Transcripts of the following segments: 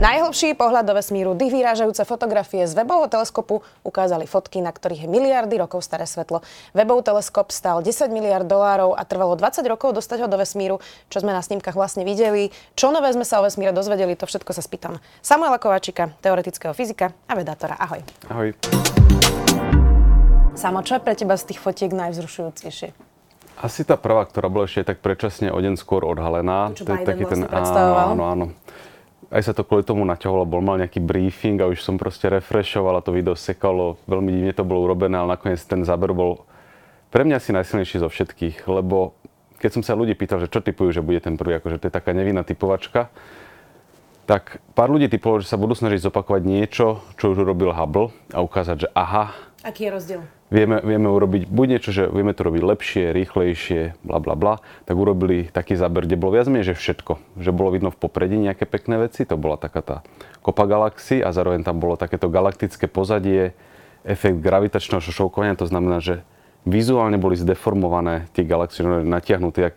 Najhlbší pohľad do vesmíru, dých vyrážajúce fotografie z webového teleskopu ukázali fotky, na ktorých je miliardy rokov staré svetlo. Webový teleskop stal 10 miliard dolárov a trvalo 20 rokov dostať ho do vesmíru, čo sme na snímkach vlastne videli. Čo nové sme sa o vesmíre dozvedeli, to všetko sa spýtam Samuela Kovačika, teoretického fyzika a vedátora. Ahoj. Ahoj. Samo, čo je pre teba z tých fotiek najvzrušujúcejšie? Asi tá prvá, ktorá bola ešte tak predčasne o deň skôr odhalená. To, čo je taký vlastne ten, predstavoval. Áno, áno aj sa to kvôli tomu naťahovalo, bol mal nejaký briefing a už som proste refreshoval a to video sekalo, veľmi divne to bolo urobené, ale nakoniec ten záber bol pre mňa asi najsilnejší zo všetkých, lebo keď som sa ľudí pýtal, že čo typujú, že bude ten prvý, akože to je taká nevinná typovačka, tak pár ľudí typovalo, že sa budú snažiť zopakovať niečo, čo už urobil Hubble a ukázať, že aha. Aký je rozdiel? vieme, vieme urobiť buď niečo, že vieme to robiť lepšie, rýchlejšie, bla bla bla, tak urobili taký záber, kde bolo viac menej, že všetko. Že bolo vidno v popredí nejaké pekné veci, to bola taká tá kopa galaxií a zároveň tam bolo takéto galaktické pozadie, efekt gravitačného šošovkovania, to znamená, že vizuálne boli zdeformované tie galaxie, natiahnuté jak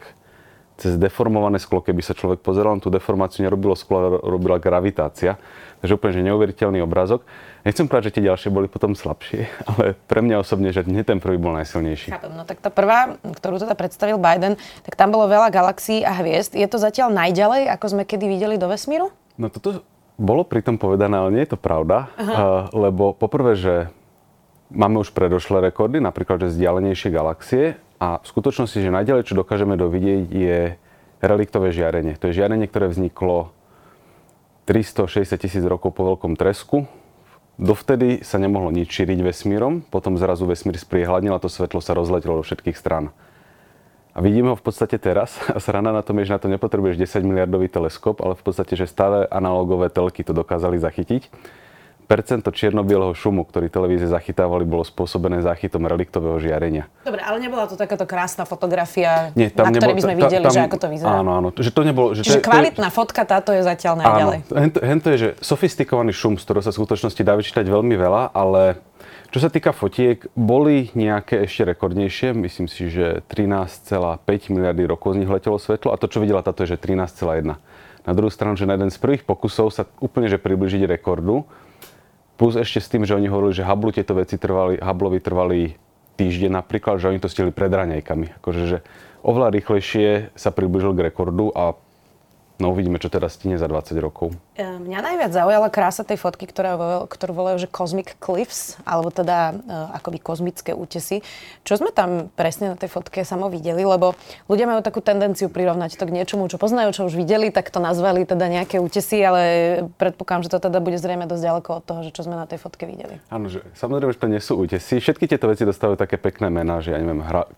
cez deformované sklo, keby sa človek pozeral, tú deformáciu nerobilo sklo, robila gravitácia. Takže úplne že neuveriteľný obrázok. Nechcem povedať, že tie ďalšie boli potom slabšie, ale pre mňa osobne, že nie ten prvý bol najsilnejší. Chápem, no tak tá prvá, ktorú teda predstavil Biden, tak tam bolo veľa galaxií a hviezd. Je to zatiaľ najďalej, ako sme kedy videli do vesmíru? No toto bolo pritom povedané, ale nie je to pravda, uh, lebo poprvé, že máme už predošlé rekordy, napríklad, že vzdialenejšie galaxie a v skutočnosti, že najďalej, čo dokážeme dovidieť, je reliktové žiarenie. To je žiarenie, ktoré vzniklo 360 tisíc rokov po veľkom tresku. Dovtedy sa nemohlo nič šíriť vesmírom, potom zrazu vesmír spriehľadnil a to svetlo sa rozletelo do všetkých strán. A vidíme ho v podstate teraz a srana na tom je, že na to nepotrebuješ 10 miliardový teleskop, ale v podstate, že stále analogové telky to dokázali zachytiť percento čierno-bieleho šumu, ktorý televízie zachytávali, bolo spôsobené záchytom reliktového žiarenia. Dobre, ale nebola to takáto krásna fotografia, Nie, tam na ktorej by sme videli, tam, že ako to vyzerá. Áno, áno. Že to nebolo, že Čiže to, kvalitná to, fotka, táto je zatiaľ najďalej. Áno, hento je, že sofistikovaný šum, z ktorého sa v skutočnosti dá vyčítať veľmi veľa, ale čo sa týka fotiek, boli nejaké ešte rekordnejšie. Myslím si, že 13,5 miliardy rokov z nich letelo svetlo a to, čo videla táto, je, že 13,1. Na druhú stranu, že na jeden z prvých pokusov sa úplne že približiť rekordu, Plus ešte s tým, že oni hovorili, že Hubble tieto veci trvali, Hubbleovi trvali týždeň napríklad, že oni to stihli pred raňajkami. Akože, že oveľa rýchlejšie sa približil k rekordu a No uvidíme, čo teraz stine za 20 rokov. E, mňa najviac zaujala krása tej fotky, ktorá, ktorú volajú, že Cosmic Cliffs, alebo teda uh, akoby kozmické útesy. Čo sme tam presne na tej fotke samo videli, lebo ľudia majú takú tendenciu prirovnať to k niečomu, čo poznajú, čo už videli, tak to nazvali teda nejaké útesy, ale predpokladám, že to teda bude zrejme dosť ďaleko od toho, že čo sme na tej fotke videli. Áno, že samozrejme, že to nie sú útesy. Všetky tieto veci dostávajú také pekné mená, že ja neviem, hra,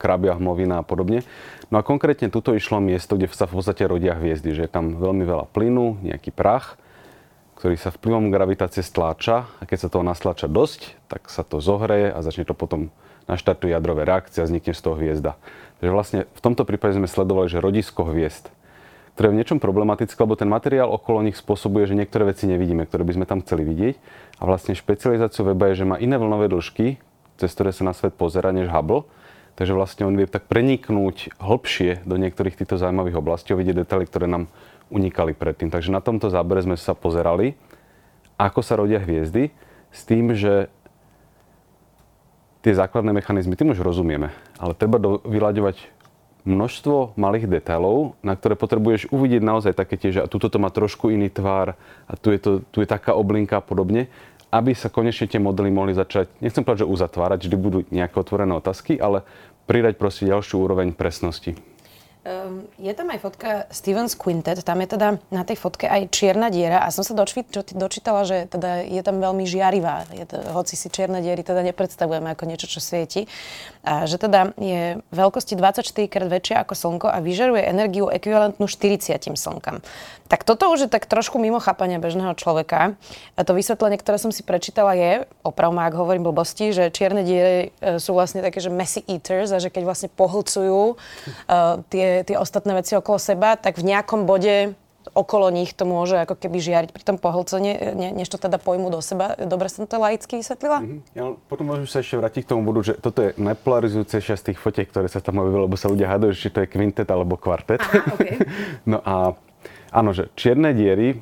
krabia, hmovina a podobne. No a konkrétne tuto išlo miesto, kde sa v podstate rodia hviezdy, že je tam veľmi veľa plynu, nejaký prach, ktorý sa vplyvom gravitácie stláča a keď sa toho nastláča dosť, tak sa to zohreje a začne to potom naštartuje jadrové reakcie a vznikne z toho hviezda. Takže vlastne v tomto prípade sme sledovali, že rodisko hviezd, ktoré je v niečom problematické, lebo ten materiál okolo nich spôsobuje, že niektoré veci nevidíme, ktoré by sme tam chceli vidieť. A vlastne špecializáciu weba je, že má iné vlnové dĺžky, cez ktoré sa na svet pozera, než Hubble Takže vlastne on vie tak preniknúť hlbšie do niektorých týchto zaujímavých oblastí a vidieť detaily, ktoré nám unikali predtým. Takže na tomto zábere sme sa pozerali, ako sa rodia hviezdy, s tým, že tie základné mechanizmy, tým už rozumieme, ale treba vyľaďovať množstvo malých detailov, na ktoré potrebuješ uvidieť naozaj také tie, že tuto to má trošku iný tvar a tu je, to, tu je taká oblinka a podobne, aby sa konečne tie modely mohli začať, nechcem povedať, že uzatvárať, vždy budú nejaké otvorené otázky, ale pridať proste ďalšiu úroveň presnosti. Um, je tam aj fotka Stevens Quintet, tam je teda na tej fotke aj čierna diera a som sa dočvi, čo dočítala, že teda je tam veľmi žiarivá, je to, hoci si čierne diery teda nepredstavujeme ako niečo, čo svieti. A že teda je veľkosti 24 krát väčšia ako Slnko a vyžaruje energiu ekvivalentnú 40 Slnkám. Tak toto už je tak trošku mimo chápania bežného človeka. A to vysvetlenie, ktoré som si prečítala je, oprav ma, ak hovorím blbosti, že čierne diery e, sú vlastne také, že messy eaters a že keď vlastne pohlcujú uh, tie, tie ostatné veci okolo seba, tak v nejakom bode okolo nich to môže ako keby žiariť pri tom pohlcení, ne, než to teda pojmu do seba. Dobre som to laicky vysvetlila? Mm-hmm. Ja, potom môžem sa ešte vrátiť k tomu bodu, že toto je najpolarizujúcejšia z tých fotiek, ktoré sa tam objavili, lebo sa ľudia hádajú, či to je kvintet alebo kvartet. Aha, okay. no a áno, že čierne diery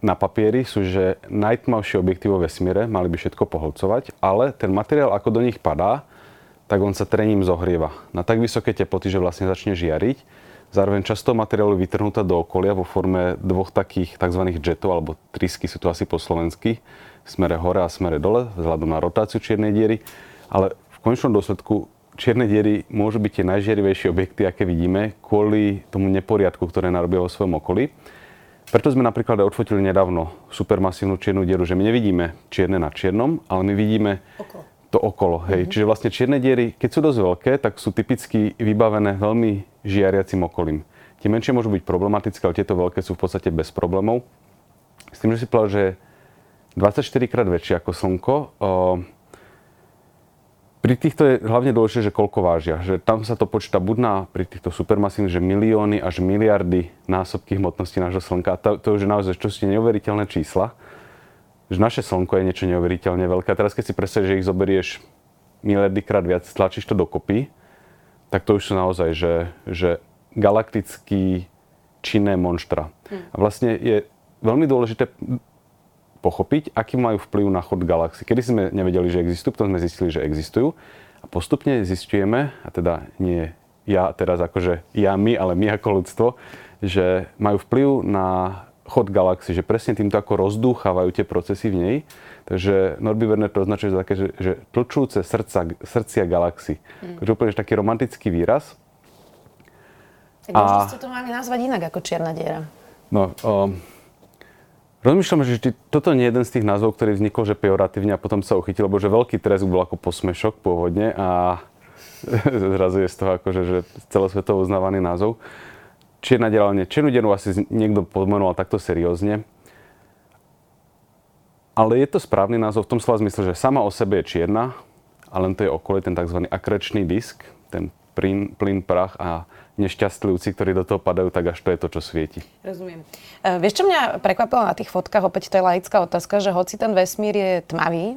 na papieri sú, že najtmavšie objekty vo vesmíre, mali by všetko pohlcovať, ale ten materiál, ako do nich padá, tak on sa trením zohrieva na tak vysoké teploty, že vlastne začne žiariť. Zároveň často materiálu vytrhnutá do okolia vo forme dvoch takých tzv. jetov, alebo trysky sú to asi po slovensky, v smere hore a smere dole, vzhľadom na rotáciu čiernej diery. Ale v konečnom dôsledku čierne diery môžu byť tie najžiarivejšie objekty, aké vidíme, kvôli tomu neporiadku, ktoré narobia vo svojom okolí. Preto sme napríklad odfotili nedávno supermasívnu čiernu dieru, že my nevidíme čierne na čiernom, ale my vidíme Okolo to okolo. Hej. Mm-hmm. Čiže vlastne čierne diery, keď sú dosť veľké, tak sú typicky vybavené veľmi žiariacim okolím. Tie menšie môžu byť problematické, ale tieto veľké sú v podstate bez problémov. S tým, že si povedal, že 24 krát väčšie ako Slnko. Pri týchto je hlavne dôležité, že koľko vážia. Že tam sa to počíta buď na, pri týchto supermasívnych, že milióny až miliardy násobky hmotnosti nášho Slnka. To, to už je naozaj čo sú neuveriteľné čísla že naše Slnko je niečo neuveriteľne veľké. A teraz keď si predstavíš, že ich zoberieš miliardy krát viac, tlačíš to dokopy, tak to už sú naozaj, že, že galaktický činné monštra. Hm. A vlastne je veľmi dôležité pochopiť, aký majú vplyv na chod galaxie. Kedy sme nevedeli, že existujú, potom sme zistili, že existujú. A postupne zistujeme, a teda nie ja teraz akože ja my, ale my ako ľudstvo, že majú vplyv na chod galaxie, že presne týmto ako rozdúchávajú tie procesy v nej. Takže Norby Werner to označuje za také, že, že tlčúce srdca, srdcia galaxy. Mm. Takže úplne taký romantický výraz. Tak možno ste to mali nazvať inak ako čierna diera. No, um, rozmýšľam, že či toto nie je jeden z tých názvov, ktorý vznikol, že pejoratívne a potom sa uchytil, lebo že veľký tresk bol ako posmešok pôvodne a zrazu je z toho akože, že celosvetovo uznávaný názov čierna diera, čiernu dieru asi niekto pomenoval takto seriózne. Ale je to správny názov v tom slova zmysle, že sama o sebe je čierna a len to je okolie, ten tzv. akrečný disk, ten plyn, plyn prach a nešťastlivci, ktorí do toho padajú, tak až to je to, čo svieti. Rozumiem. E, vieš, čo mňa prekvapilo na tých fotkách, opäť to je laická otázka, že hoci ten vesmír je tmavý,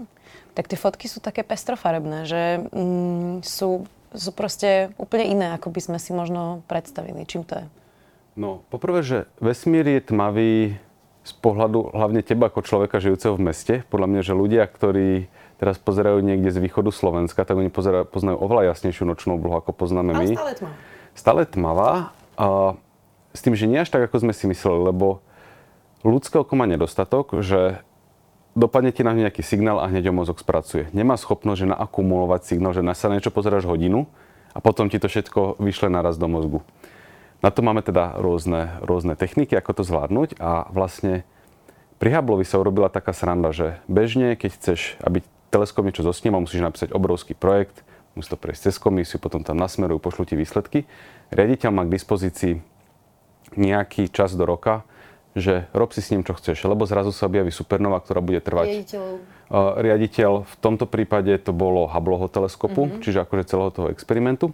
tak tie fotky sú také pestrofarebné, že mm, sú, sú proste úplne iné, ako by sme si možno predstavili. Čím to je? No, poprvé, že vesmír je tmavý z pohľadu hlavne teba ako človeka žijúceho v meste. Podľa mňa, že ľudia, ktorí teraz pozerajú niekde z východu Slovenska, tak oni pozerajú, poznajú oveľa jasnejšiu nočnú oblohu, ako poznáme my. Ale stále tmavá. Stále tmavá. A s tým, že nie až tak, ako sme si mysleli, lebo ľudské oko má nedostatok, že dopadne ti na nejaký signál a hneď ho mozog spracuje. Nemá schopnosť, že naakumulovať signál, že na sa niečo pozeráš hodinu a potom ti to všetko vyšle naraz do mozgu. Na to máme teda rôzne, rôzne techniky, ako to zvládnuť a vlastne pri Hubbleovi sa urobila taká sranda, že bežne, keď chceš, aby teleskop niečo zosnímal, musíš napísať obrovský projekt, musí to prejsť cez komisiu, potom tam nasmerujú, pošlu ti výsledky. Riaditeľ má k dispozícii nejaký čas do roka, že rob si s ním, čo chceš, lebo zrazu sa objaví supernova, ktorá bude trvať. Riaditeľ. Uh, riaditeľ v tomto prípade to bolo Hubbleho teleskopu, mm-hmm. čiže akože celého toho experimentu,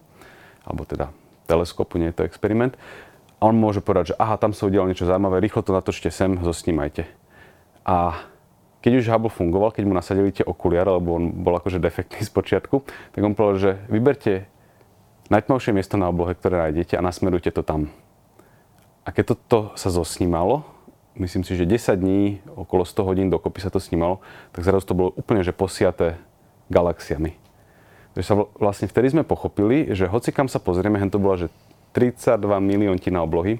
alebo teda teleskopu, nie je to experiment. A on môže povedať, že aha, tam sa udialo niečo zaujímavé, rýchlo to natočte sem, zosnímajte. A keď už Hubble fungoval, keď mu nasadili tie okuliare, lebo on bol akože defektný z počiatku, tak on povedal, že vyberte najtmavšie miesto na oblohe, ktoré nájdete a nasmerujte to tam. A keď toto sa zosnímalo, myslím si, že 10 dní, okolo 100 hodín dokopy sa to snímalo, tak zrazu to bolo úplne že posiaté galaxiami. Takže sa vlastne vtedy sme pochopili, že hoci kam sa pozrieme, hen to bola, že 32 milióntina oblohy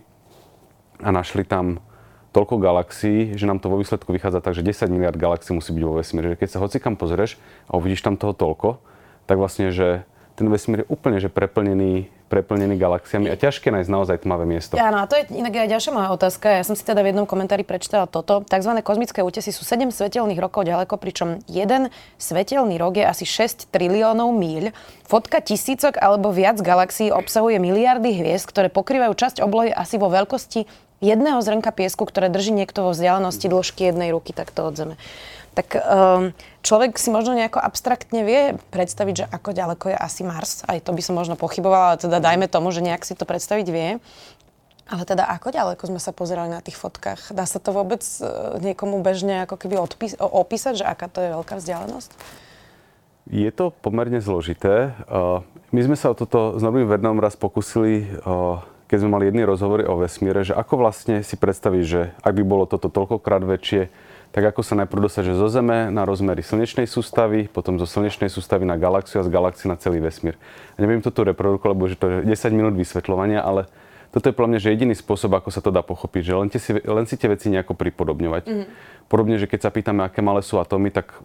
a našli tam toľko galaxií, že nám to vo výsledku vychádza tak, že 10 miliard galaxií musí byť vo vesmíre. Že keď sa hoci kam pozrieš a uvidíš tam toho toľko, tak vlastne, že ten vesmír je úplne že preplnený preplnený galaxiami a ťažké nájsť naozaj tmavé miesto. Áno, a to je inak aj ďalšia moja otázka. Ja som si teda v jednom komentári prečítala toto. Takzvané kozmické útesy sú 7 svetelných rokov ďaleko, pričom jeden svetelný rok je asi 6 triliónov míľ. Fotka tisícok alebo viac galaxií obsahuje miliardy hviezd, ktoré pokrývajú časť oblohy asi vo veľkosti jedného zrnka piesku, ktoré drží niekto vo vzdialenosti dĺžky jednej ruky takto od Zeme tak um, človek si možno nejako abstraktne vie predstaviť, že ako ďaleko je asi Mars. Aj to by som možno pochybovala, ale teda dajme tomu, že nejak si to predstaviť vie. Ale teda ako ďaleko sme sa pozerali na tých fotkách? Dá sa to vôbec e, niekomu bežne ako keby odpís- opísať, že aká to je veľká vzdialenosť? Je to pomerne zložité. My sme sa o toto s Novým Vernom raz pokusili, keď sme mali jedny rozhovory o vesmíre, že ako vlastne si predstaviť, že ak by bolo toto toľkokrát väčšie, tak ako sa najprv dosaže zo Zeme na rozmery slnečnej sústavy, potom zo slnečnej sústavy na galaxiu a z galaxie na celý vesmír. A neviem to tu reprodukovať, lebo že to je 10 minút vysvetľovania, ale toto je podľa mňa že jediný spôsob, ako sa to dá pochopiť, že len, si, len si tie veci nejako pripodobňovať. Mm. Podobne, že keď sa pýtame, aké malé sú atómy, tak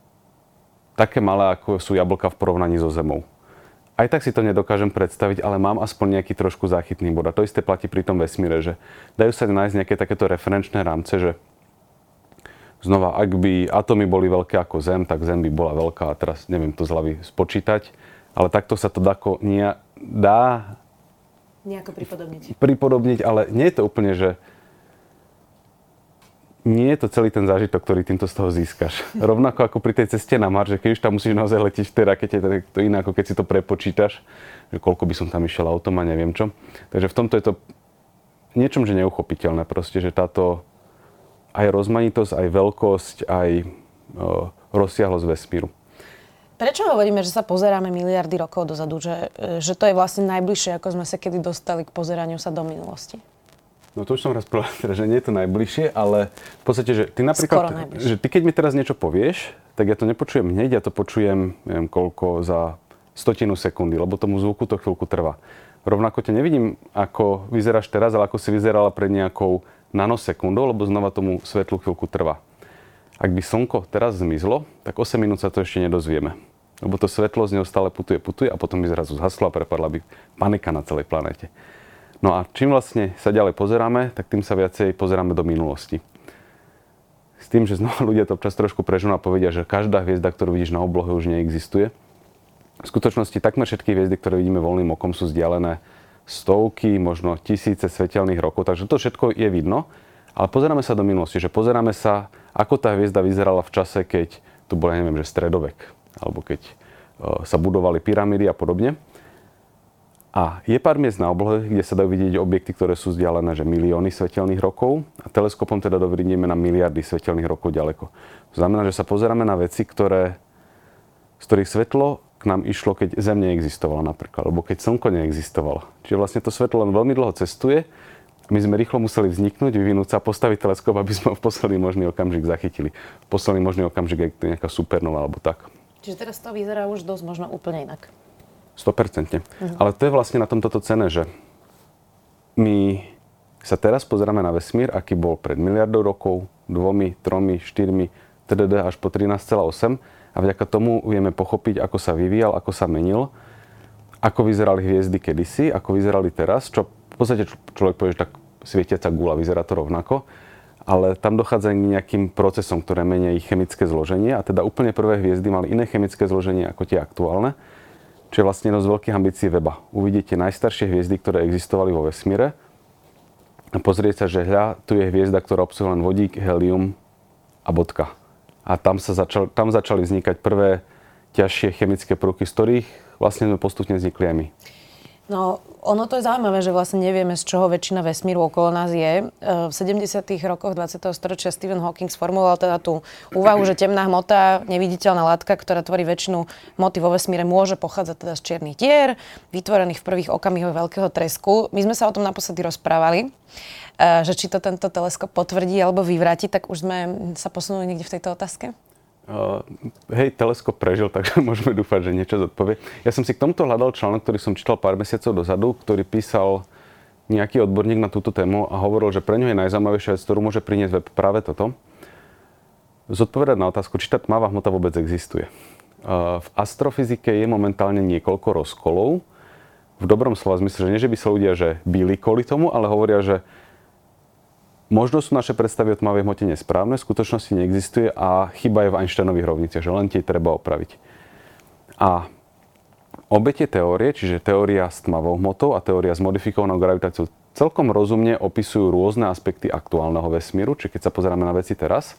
také malé, ako sú jablka v porovnaní so Zemou. Aj tak si to nedokážem predstaviť, ale mám aspoň nejaký trošku záchytný bod. A to isté platí pri tom vesmíre, že dajú sa nájsť nejaké takéto referenčné rámce, že znova, ak by atómy boli veľké ako Zem, tak Zem by bola veľká. A teraz neviem to z hlavy spočítať, ale takto sa to dako, nie, dá nejako pripodobniť. Pripodobniť, ale nie je to úplne, že nie je to celý ten zážitok, ktorý týmto z toho získaš. Rovnako ako pri tej ceste na Mars, že keď už tam musíš naozaj letieť v tej rakete, tak to iné ako keď si to prepočítaš, že koľko by som tam išiel autom a neviem čo. Takže v tomto je to niečom, že neuchopiteľné proste, že táto aj rozmanitosť, aj veľkosť, aj o, rozsiahlosť vesmíru. Prečo hovoríme, že sa pozeráme miliardy rokov dozadu, že, že to je vlastne najbližšie, ako sme sa kedy dostali k pozeraniu sa do minulosti? No to už som raz povedal, že nie je to najbližšie, ale v podstate, že ty napríklad, že ty keď mi teraz niečo povieš, tak ja to nepočujem hneď, ja to počujem, neviem koľko, za stotinu sekundy, lebo tomu zvuku to chvíľku trvá. Rovnako ťa nevidím, ako vyzeráš teraz, ale ako si vyzerala pred nejakou nanosekundou, lebo znova tomu svetlu chvíľku trvá. Ak by slnko teraz zmizlo, tak 8 minút sa to ešte nedozvieme. Lebo to svetlo z neho stále putuje, putuje a potom by zrazu zhaslo a prepadla by panika na celej planete. No a čím vlastne sa ďalej pozeráme, tak tým sa viacej pozeráme do minulosti. S tým, že znova ľudia to občas trošku prežnú a povedia, že každá hviezda, ktorú vidíš na oblohe, už neexistuje. V skutočnosti takmer všetky hviezdy, ktoré vidíme voľným okom, sú vzdialené stovky, možno tisíce svetelných rokov, takže to všetko je vidno. Ale pozeráme sa do minulosti, že pozeráme sa, ako tá hviezda vyzerala v čase, keď tu bol, ja neviem, že stredovek, alebo keď e, sa budovali pyramídy a podobne. A je pár miest na oblohe, kde sa dajú vidieť objekty, ktoré sú vzdialené že milióny svetelných rokov a teleskopom teda dovidíme na miliardy svetelných rokov ďaleko. To znamená, že sa pozeráme na veci, ktoré, z ktorých svetlo k nám išlo, keď Zem neexistovala napríklad, alebo keď Slnko neexistovalo. Čiže vlastne to svetlo len veľmi dlho cestuje. My sme rýchlo museli vzniknúť, vyvinúť sa, postaviť teleskop, aby sme ho v posledný možný okamžik zachytili. V posledný možný okamžik je nejaká supernova alebo tak. Čiže teraz to vyzerá už dosť možno úplne inak. 100%. Uh-huh. Ale to je vlastne na tomto cene, že my sa teraz pozeráme na vesmír, aký bol pred miliardou rokov, dvomi, tromi, štyrmi, tdd. až po 13,8 a vďaka tomu vieme pochopiť, ako sa vyvíjal, ako sa menil, ako vyzerali hviezdy kedysi, ako vyzerali teraz, čo v podstate človek povie, že tak svietiaca gula vyzerá to rovnako, ale tam dochádza k nejakým procesom, ktoré menia ich chemické zloženie a teda úplne prvé hviezdy mali iné chemické zloženie ako tie aktuálne čo je vlastne jedno z veľkých ambícií weba. Uvidíte najstaršie hviezdy, ktoré existovali vo vesmíre a pozrieť sa, že hľa, tu je hviezda, ktorá obsahuje len vodík, helium a bodka. A tam, sa začal, tam začali vznikať prvé ťažšie chemické prvky, z ktorých vlastne sme postupne vznikli aj my. No, ono to je zaujímavé, že vlastne nevieme, z čoho väčšina vesmíru okolo nás je. E, v 70. rokoch 20. storočia Stephen Hawking sformuloval teda tú úvahu, že temná hmota, neviditeľná látka, ktorá tvorí väčšinu hmoty vo vesmíre, môže pochádzať teda z čiernych dier, vytvorených v prvých okamihoch veľkého tresku. My sme sa o tom naposledy rozprávali e, že či to tento teleskop potvrdí alebo vyvráti, tak už sme sa posunuli niekde v tejto otázke? Uh, hej, teleskop prežil, takže môžeme dúfať, že niečo zodpovie. Ja som si k tomuto hľadal článok, ktorý som čítal pár mesiacov dozadu, ktorý písal nejaký odborník na túto tému a hovoril, že pre ňo je najzaujímavejšia vec, ktorú môže priniesť web práve toto. Zodpovedať na otázku, či tá tmavá hmota vôbec existuje. Uh, v astrofyzike je momentálne niekoľko rozkolov. V dobrom slova zmysle, že nie, že by sa ľudia že byli kvôli tomu, ale hovoria, že Možno sú naše predstavy o tmavej hmote nesprávne, v skutočnosti neexistuje a chyba je v Einsteinových rovniciach, že len tie treba opraviť. A obe tie teórie, čiže teória s tmavou hmotou a teória s modifikovanou gravitáciou, celkom rozumne opisujú rôzne aspekty aktuálneho vesmíru, či keď sa pozeráme na veci teraz.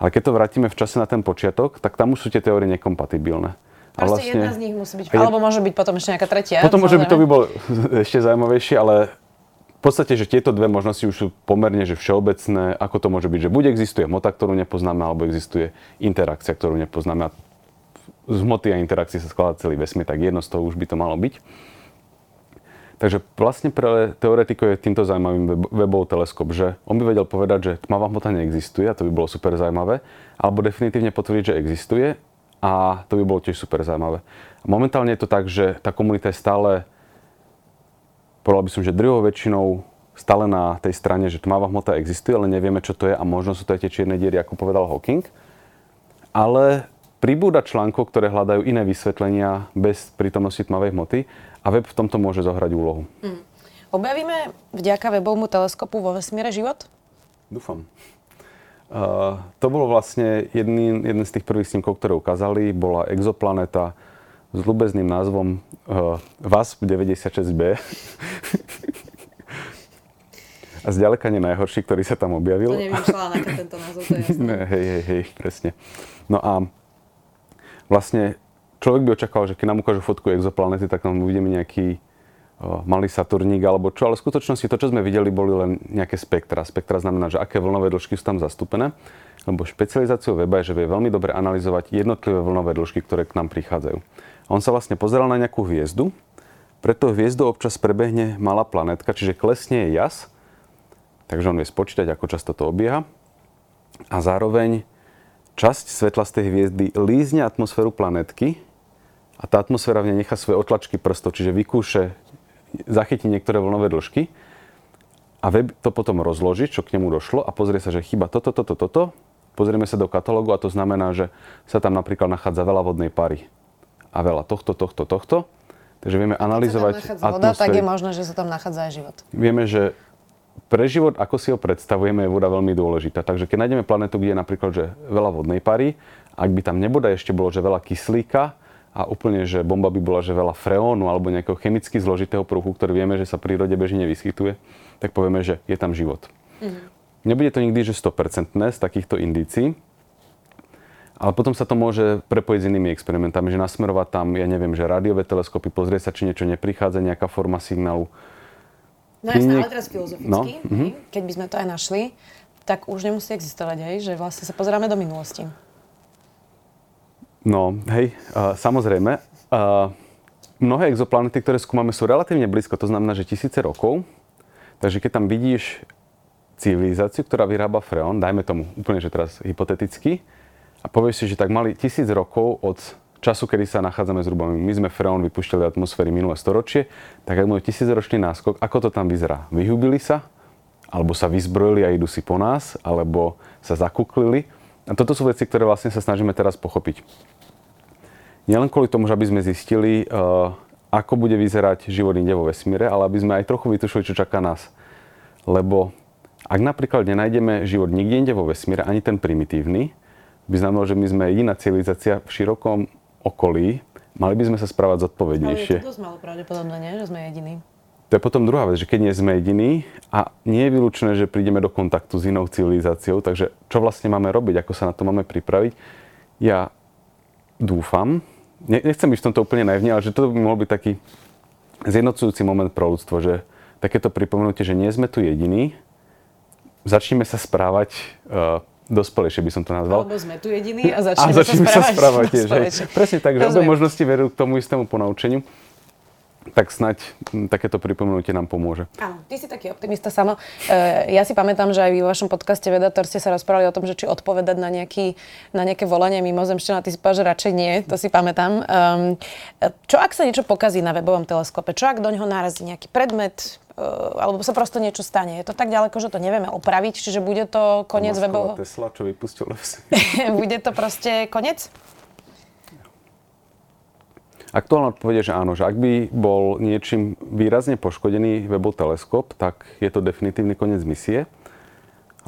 Ale keď to vrátime v čase na ten počiatok, tak tam už sú tie teórie nekompatibilné. A vlastne, jedna z nich musí byť, alebo môže byť potom ešte nejaká tretia. Potom môže byť, to by bolo ešte zaujímavejšie, ale podstate, že tieto dve možnosti už sú pomerne že všeobecné, ako to môže byť, že buď existuje hmota, ktorú nepoznáme, alebo existuje interakcia, ktorú nepoznáme. A z hmoty a interakcie sa skladá celý vesmír, tak jedno z toho už by to malo byť. Takže vlastne pre teoretikov je týmto zaujímavým webov teleskop, že on by vedel povedať, že tmavá hmota neexistuje a to by bolo super zaujímavé, alebo definitívne potvrdiť, že existuje a to by bolo tiež super zaujímavé. Momentálne je to tak, že tá komunita je stále, povedal by som, že druhou väčšinou stále na tej strane, že tmavá hmota existuje, ale nevieme, čo to je a možno sú to aj tie čierne diery, ako povedal Hawking. Ale pribúda článkov, ktoré hľadajú iné vysvetlenia bez prítomnosti tmavej hmoty a web v tomto môže zohrať úlohu. Mm. Objavíme vďaka webovmu teleskopu vo vesmíre život? Dúfam. Uh, to bolo vlastne jedný, jeden z tých prvých snímkov, ktoré ukázali. Bola exoplaneta s ľubezným názvom uh, VASP 96b. A zďaleka nie najhorší, ktorý sa tam objavil. To neviem článok, tento názov, to je jasné. hej, hej, hej, presne. No a vlastne človek by očakával, že keď nám ukážu fotku exoplanety, tak tam uvidíme nejaký o, malý Saturník alebo čo, ale v skutočnosti to, čo sme videli, boli len nejaké spektra. Spektra znamená, že aké vlnové dĺžky sú tam zastúpené, lebo špecializáciou weba je, že vie veľmi dobre analyzovať jednotlivé vlnové dĺžky, ktoré k nám prichádzajú. On sa vlastne pozeral na nejakú hviezdu, preto hviezdu občas prebehne malá planetka, čiže klesne je jas, takže on vie spočítať, ako často to obieha. A zároveň časť svetla z tej hviezdy lízne atmosféru planetky, a tá atmosféra v nej nechá svoje otlačky prstov, čiže vykúše, zachytí niektoré vlnové dĺžky a web to potom rozloží, čo k nemu došlo a pozrie sa, že chyba toto, toto, toto. Pozrieme sa do katalógu a to znamená, že sa tam napríklad nachádza veľa vodnej pary a veľa tohto, tohto, tohto. Takže vieme analyzovať voda, tak je možné, že sa tam nachádza aj život. Vieme, že pre život, ako si ho predstavujeme, je voda veľmi dôležitá. Takže keď nájdeme planetu, kde je napríklad že veľa vodnej pary, ak by tam nebude ešte bolo, že veľa kyslíka, a úplne, že bomba by bola, že veľa freónu alebo nejakého chemicky zložitého prvku, ktorý vieme, že sa v prírode bežne nevyskytuje, tak povieme, že je tam život. Mm-hmm. Nebude to nikdy, že 100% z takýchto indícií, ale potom sa to môže prepojiť s inými experimentami, že nasmerovať tam, ja neviem, že rádiové teleskopy, pozrieť sa, či niečo neprichádza, nejaká forma signálu. No jasne, ale teraz filozoficky, no, uh-huh. keď by sme to aj našli, tak už nemusí existovať, hej, že vlastne sa pozeráme do minulosti. No, hej, uh, samozrejme. Uh, mnohé exoplanety, ktoré skúmame, sú relatívne blízko, to znamená, že tisíce rokov. Takže keď tam vidíš civilizáciu, ktorá vyrába freón, dajme tomu úplne, že teraz hypoteticky, a povieš si, že tak mali tisíc rokov od času, kedy sa nachádzame zhruba, my sme freón vypúšťali atmosféry minulé storočie, tak ak majú tisícročný náskok, ako to tam vyzerá? Vyhubili sa? Alebo sa vyzbrojili a idú si po nás? Alebo sa zakuklili? A toto sú veci, ktoré vlastne sa snažíme teraz pochopiť. Nielen kvôli tomu, že aby sme zistili, uh, ako bude vyzerať život inde vo vesmíre, ale aby sme aj trochu vytušili, čo čaká nás. Lebo ak napríklad nenájdeme život nikde inde vo vesmíre, ani ten primitívny, by znamenalo, že my sme jediná civilizácia v širokom okolí, mali by sme sa správať zodpovednejšie. Ale je to dosť malo pravdepodobné, nie? že sme jediní. To je potom druhá vec, že keď nie sme jediní a nie je vylúčené, že prídeme do kontaktu s inou civilizáciou, takže čo vlastne máme robiť, ako sa na to máme pripraviť. Ja dúfam, nechcem byť v tomto úplne naivne, ale že to by mohol byť taký zjednocujúci moment pro ľudstvo, že takéto pripomenutie, že nie sme tu jediní, začneme sa správať uh, dospelejšie by som to nazval. Alebo sme tu jediní a začneme, a začneme sa správať, sa správať tiež. Presne tak, že obe možnosti vedú k tomu istému ponaučeniu tak snať takéto pripomenutie nám pomôže. Áno, ty si taký optimista samo. E, ja si pamätám, že aj vo vašom podcaste Vedator ste sa rozprávali o tom, že či odpovedať na, nejaký, na nejaké volanie mimozemšťana, ty si povedal, že radšej nie, to si pamätám. Um, čo ak sa niečo pokazí na webovom teleskope? Čo ak do ňoho narazí nejaký predmet, alebo sa prosto niečo stane? Je to tak ďaleko, že to nevieme opraviť, čiže bude to koniec webového... Tesla, čo vypustil Bude to proste koniec? Aktuálna odpoveď je, že áno, že ak by bol niečím výrazne poškodený webov teleskop, tak je to definitívny koniec misie,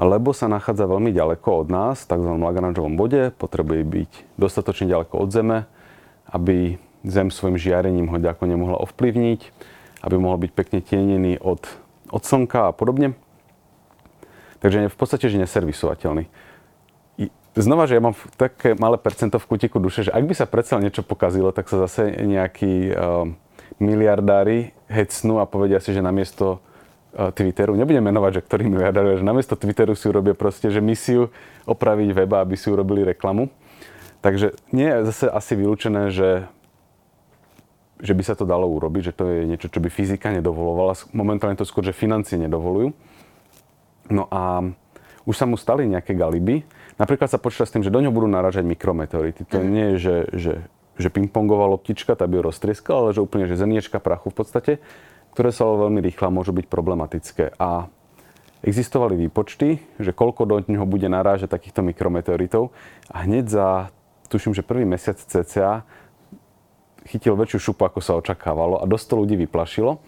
lebo sa nachádza veľmi ďaleko od nás, v tzv. Lagrangeovom bode, potrebuje byť dostatočne ďaleko od Zeme, aby Zem svojim žiarením ho ďako nemohla ovplyvniť, aby mohol byť pekne tienený od, od Slnka a podobne. Takže v podstate že neservisovateľný znova, že ja mám také malé percento v kutiku duše, že ak by sa predsa niečo pokazilo, tak sa zase nejakí uh, miliardári hecnú a povedia si, že namiesto Twitteru, nebudem menovať, že ktorý miliardári, že namiesto Twitteru si urobia proste, že misiu opraviť weba, aby si urobili reklamu. Takže nie je zase asi vylúčené, že, že by sa to dalo urobiť, že to je niečo, čo by fyzika nedovolovala. Momentálne to skôr, že financie nedovolujú. No a už sa mu stali nejaké galiby. Napríklad sa počíta s tým, že do ňoho budú narážať mikrometeority. To mm. nie je, že, že, že pingpongová loptička, tá by ho roztrieskala, ale že úplne, že zemiečka prachu v podstate, ktoré sa veľmi rýchlo môžu byť problematické. A existovali výpočty, že koľko do ňoho bude narážať takýchto mikrometeoritov a hneď za tuším, že prvý mesiac cca chytil väčšiu šupu, ako sa očakávalo a dosť to ľudí vyplašilo.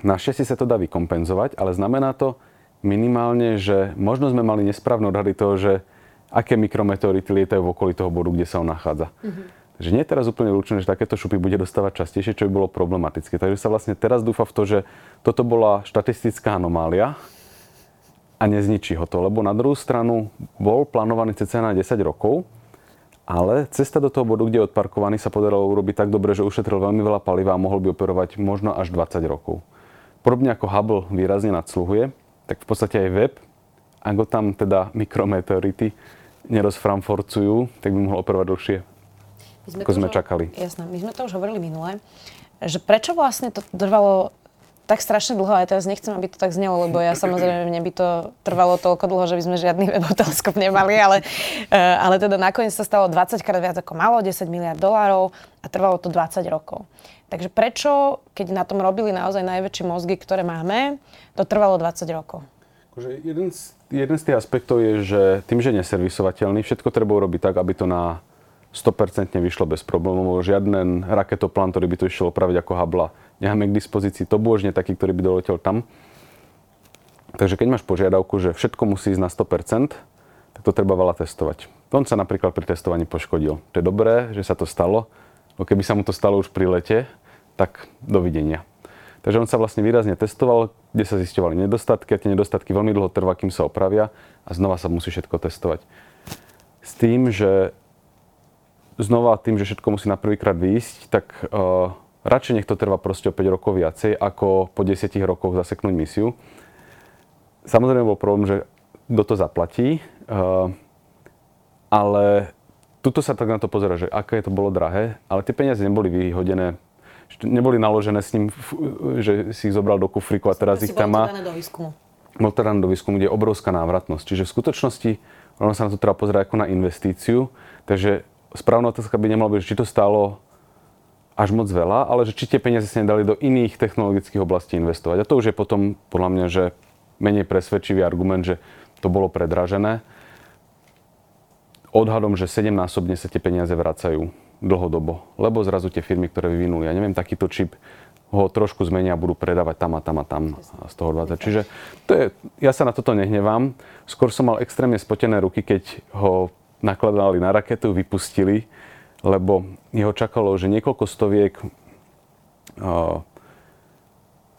Našťastie sa to dá vykompenzovať, ale znamená to minimálne, že možno sme mali nesprávne odhady toho, že aké mikrometeority lietajú v okolí toho bodu, kde sa on nachádza. Mm-hmm. Takže nie je teraz úplne vylúčené, že takéto šupy bude dostávať častejšie, čo by bolo problematické. Takže sa vlastne teraz dúfa v to, že toto bola štatistická anomália a nezničí ho to. Lebo na druhú stranu bol plánovaný cca na 10 rokov, ale cesta do toho bodu, kde je odparkovaný, sa podarilo urobiť tak dobre, že ušetril veľmi veľa paliva a mohol by operovať možno až 20 rokov. Podobne ako Hubble výrazne nadsluhuje, tak v podstate aj web, ak ho tam teda mikrometeority nerozframforcujú, tak by mohol operovať dlhšie, sme ako sme už, čakali. Jasné, my sme to už hovorili minule, že prečo vlastne to trvalo tak strašne dlho, aj teraz nechcem, aby to tak znelo, lebo ja samozrejme, mne by to trvalo toľko dlho, že by sme žiadny weboteleskop nemali, ale, eh, ale teda nakoniec sa stalo 20 krát viac ako malo, 10 miliard dolárov a trvalo to 20 rokov. Takže prečo, keď na tom robili naozaj najväčšie mozgy, ktoré máme, to trvalo 20 rokov? Akože jeden, z, jeden z tých aspektov je, že tým, že neservisovateľný, všetko treba urobiť tak, aby to na 100% vyšlo bez problémov. Žiaden raketoplán, ktorý by to išiel opraviť ako Habla, nemáme k dispozícii. To božne taký, ktorý by doletel tam. Takže keď máš požiadavku, že všetko musí ísť na 100%, tak to treba veľa testovať. On sa napríklad pri testovaní poškodil. To je dobré, že sa to stalo, no keby sa mu to stalo už pri lete, tak dovidenia. Takže on sa vlastne výrazne testoval, kde sa zisťovali nedostatky a tie nedostatky veľmi dlho trvá, kým sa opravia a znova sa musí všetko testovať. S tým, že znova tým, že všetko musí na prvýkrát výjsť, tak uh, radšej nech to trvá proste o 5 rokov viacej, ako po 10 rokoch zaseknúť misiu. Samozrejme bol problém, že kto to zaplatí, uh, ale tuto sa tak na to pozera, že aké to bolo drahé, ale tie peniaze neboli vyhodené, neboli naložené s ním, že si ich zobral do kufriku a teraz ich tam má. do výskumu. Bol teda do výskumu, kde je obrovská návratnosť. Čiže v skutočnosti ono sa na to treba pozerať ako na investíciu, takže správna otázka by nemala byť, či to stálo až moc veľa, ale že či tie peniaze sa nedali do iných technologických oblastí investovať. A to už je potom podľa mňa, že menej presvedčivý argument, že to bolo predražené. Odhadom, že 7-násobne sa tie peniaze vracajú dlhodobo, lebo zrazu tie firmy, ktoré vyvinuli, ja neviem, takýto čip, ho trošku zmenia a budú predávať tam a tam a tam z toho 20. Čiže to je, ja sa na toto nehnevám. Skôr som mal extrémne spotené ruky, keď ho nakladali na raketu, vypustili, lebo jeho čakalo, že niekoľko stoviek uh,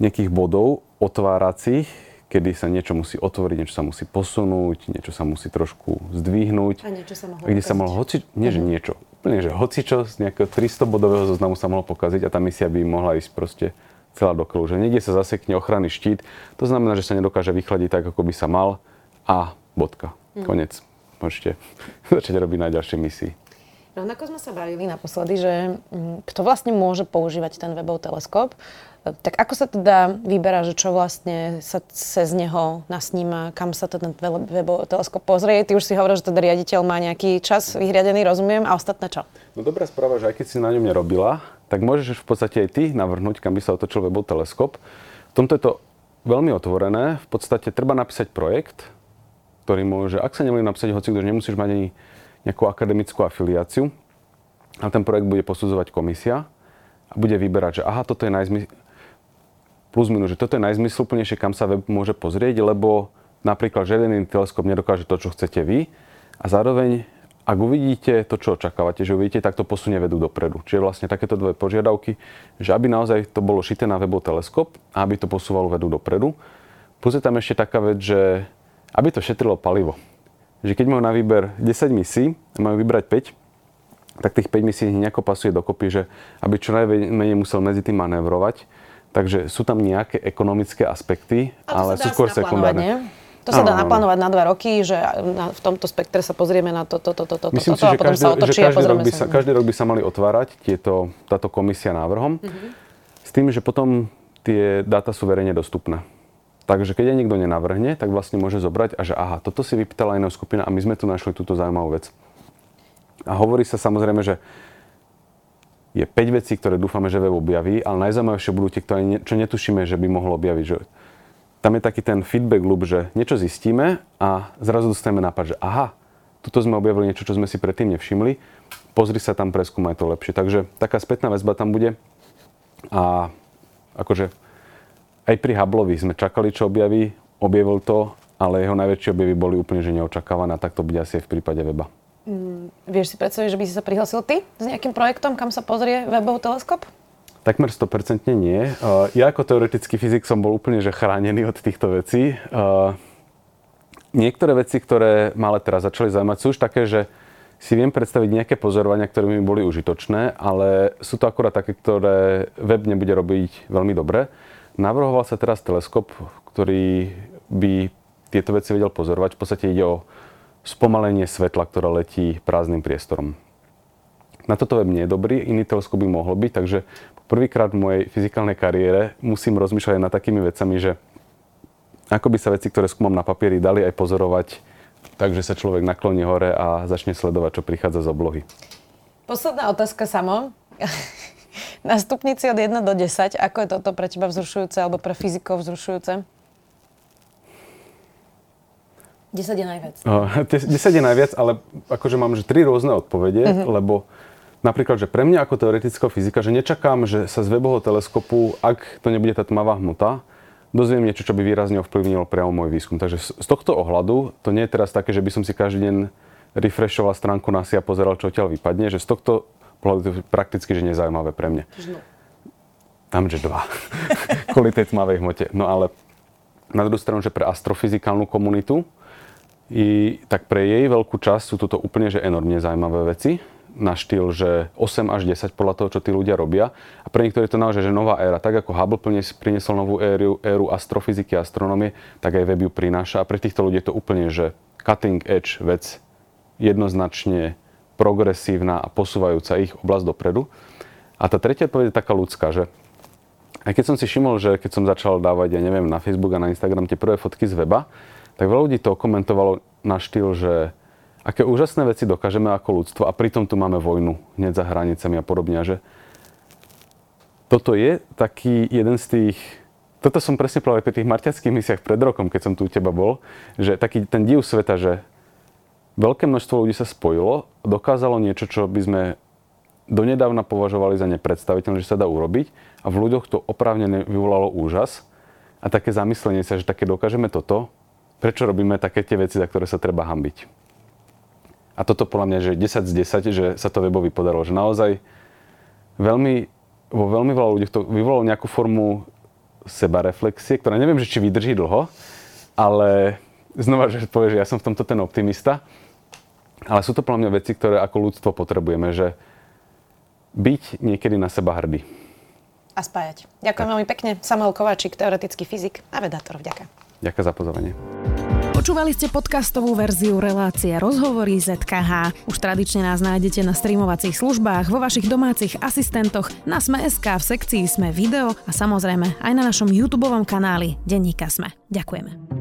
nejakých bodov otváracích, kedy sa niečo musí otvoriť, niečo sa musí posunúť, niečo sa musí trošku zdvihnúť. A niečo sa mohlo Kde sa mohlo hoci, nie že mhm. niečo, úplne že hocičo z nejakého 300 bodového zoznamu sa mohlo pokaziť a tá misia by mohla ísť proste celá do Že niekde sa zasekne ochranný štít, to znamená, že sa nedokáže vychladiť tak, ako by sa mal a bodka. Mm. Konec môžete začať robiť na ďalšej misii. Rovnako sme sa bavili naposledy, že mm, kto vlastne môže používať ten webov teleskop. Tak ako sa teda vyberá, že čo vlastne sa cez neho nasníma, kam sa ten webov teleskop pozrie? Ty už si hovoril, že teda riaditeľ má nejaký čas vyhriadený, rozumiem, a ostatné čo? No dobrá správa, že aj keď si na ňom nerobila, tak môžeš v podstate aj ty navrhnúť, kam by sa otočil webov teleskop. V tomto je to veľmi otvorené. V podstate treba napísať projekt, ktorý môže, ak sa nemôže napísať hoci kto, nemusíš mať ani nejakú akademickú afiliáciu, a ten projekt bude posudzovať komisia a bude vyberať, že aha, toto je najzmysl... plus minus, že toto je najzmysluplnejšie, kam sa web môže pozrieť, lebo napríklad žiaden teleskop nedokáže to, čo chcete vy a zároveň ak uvidíte to, čo očakávate, že uvidíte, tak to posunie vedu dopredu. Čiže vlastne takéto dve požiadavky, že aby naozaj to bolo šité na webov teleskop a aby to posúvalo vedu dopredu. Plus je tam ešte taká vec, že aby to šetrilo palivo. Že keď majú na výber 10 misí a majú vybrať 5, tak tých 5 misí nejako pasuje dokopy, že aby čo najmenej musel medzi tým manévrovať. Takže sú tam nejaké ekonomické aspekty, ale sú skôr sekundárne. Nie? To sa dá naplánovať na dva roky, že na, v tomto spektre sa pozrieme na to, to, to, to, to, Myslím to, to, si, že, každý, sa že každý, rok by sa, každý rok by sa mali otvárať tieto, táto komisia návrhom. Mm-hmm. S tým, že potom tie dáta sú verejne dostupné. Takže keď je niekto nenavrhne, tak vlastne môže zobrať a že aha, toto si vypýtala iná skupina a my sme tu našli túto zaujímavú vec. A hovorí sa samozrejme, že je 5 vecí, ktoré dúfame, že web objaví, ale najzaujímavejšie budú tie, ktoré čo netušíme, že by mohlo objaviť. Že tam je taký ten feedback loop, že niečo zistíme a zrazu dostaneme nápad, že aha, tuto sme objavili niečo, čo sme si predtým nevšimli, pozri sa tam, preskúmaj to lepšie. Takže taká spätná väzba tam bude a akože aj pri Hubbleovi sme čakali, čo objaví, objavil to, ale jeho najväčšie objavy boli úplne že neočakávané a tak to bude asi aj v prípade weba. Mm, vieš si predstaviť, že by si sa prihlásil ty s nejakým projektom, kam sa pozrie webový teleskop? Takmer 100% nie. Uh, ja ako teoretický fyzik som bol úplne že chránený od týchto vecí. Uh, niektoré veci, ktoré ma ale teraz začali zaujímať, sú už také, že si viem predstaviť nejaké pozorovania, ktoré by mi boli užitočné, ale sú to akurát také, ktoré web nebude robiť veľmi dobre. Navrhoval sa teraz teleskop, ktorý by tieto veci vedel pozorovať. V podstate ide o spomalenie svetla, ktoré letí prázdnym priestorom. Na toto web nie je dobrý, iný teleskop by mohol byť, takže prvýkrát v mojej fyzikálnej kariére musím rozmýšľať nad takými vecami, že ako by sa veci, ktoré skúmam na papieri, dali aj pozorovať, takže sa človek nakloní hore a začne sledovať, čo prichádza z oblohy. Posledná otázka samo. na stupnici od 1 do 10, ako je toto pre teba vzrušujúce alebo pre fyzikov vzrušujúce? 10 je najviac. Uh, 10 je najviac, ale akože mám že tri rôzne odpovede, uh-huh. lebo Napríklad, že pre mňa ako teoretického fyzika, že nečakám, že sa z webového teleskopu, ak to nebude tá tmavá hmota, dozviem niečo, čo by výrazne ovplyvnilo priamo môj výskum. Takže z tohto ohľadu to nie je teraz také, že by som si každý deň refreshoval stránku na si a pozeral, čo odtiaľ vypadne, že z tohto prakticky že nezaujímavé pre mňa. Tam, že dva. Kvôli tej tmavej hmote. No ale na druhú stranu, že pre astrofyzikálnu komunitu, i, tak pre jej veľkú časť sú toto úplne že enormne zaujímavé veci na štýl, že 8 až 10 podľa toho, čo tí ľudia robia. A pre niektorých je to naozaj, že nová éra. Tak ako Hubble priniesol novú éru, éru astrofyziky a astronomie, tak aj web ju prináša. A pre týchto ľudí je to úplne, že cutting edge vec, jednoznačne progresívna a posúvajúca ich oblasť dopredu. A tá tretia odpoveď je taká ľudská, že aj keď som si všimol, že keď som začal dávať, ja neviem, na Facebook a na Instagram tie prvé fotky z weba, tak veľa ľudí to komentovalo na štýl, že aké úžasné veci dokážeme ako ľudstvo a pritom tu máme vojnu hneď za hranicami a podobne. Že toto je taký jeden z tých... Toto som presne povedal pri tých marťackých misiach pred rokom, keď som tu u teba bol, že taký ten div sveta, že veľké množstvo ľudí sa spojilo, dokázalo niečo, čo by sme donedávna považovali za nepredstaviteľné, že sa dá urobiť a v ľuďoch to oprávne vyvolalo úžas a také zamyslenie sa, že také dokážeme toto, prečo robíme také tie veci, za ktoré sa treba hambiť. A toto podľa mňa, že 10 z 10, že sa to webovi podarilo. Že naozaj veľmi, vo veľmi veľa ľudí to vyvolalo nejakú formu sebareflexie, ktorá neviem, že či vydrží dlho, ale znova, že povie, že ja som v tomto ten optimista. Ale sú to podľa mňa veci, ktoré ako ľudstvo potrebujeme, že byť niekedy na seba hrdý. A spájať. Ďakujem veľmi pekne. Samuel Kováčik, teoretický fyzik a vedátor. Ďakujem. Ďakujem za pozornie. Počúvali ste podcastovú verziu relácie Rozhovory ZKH. Už tradične nás nájdete na streamovacích službách, vo vašich domácich asistentoch, na Sme.sk, v sekcii Sme video a samozrejme aj na našom YouTube kanáli Denníka Sme. Ďakujeme.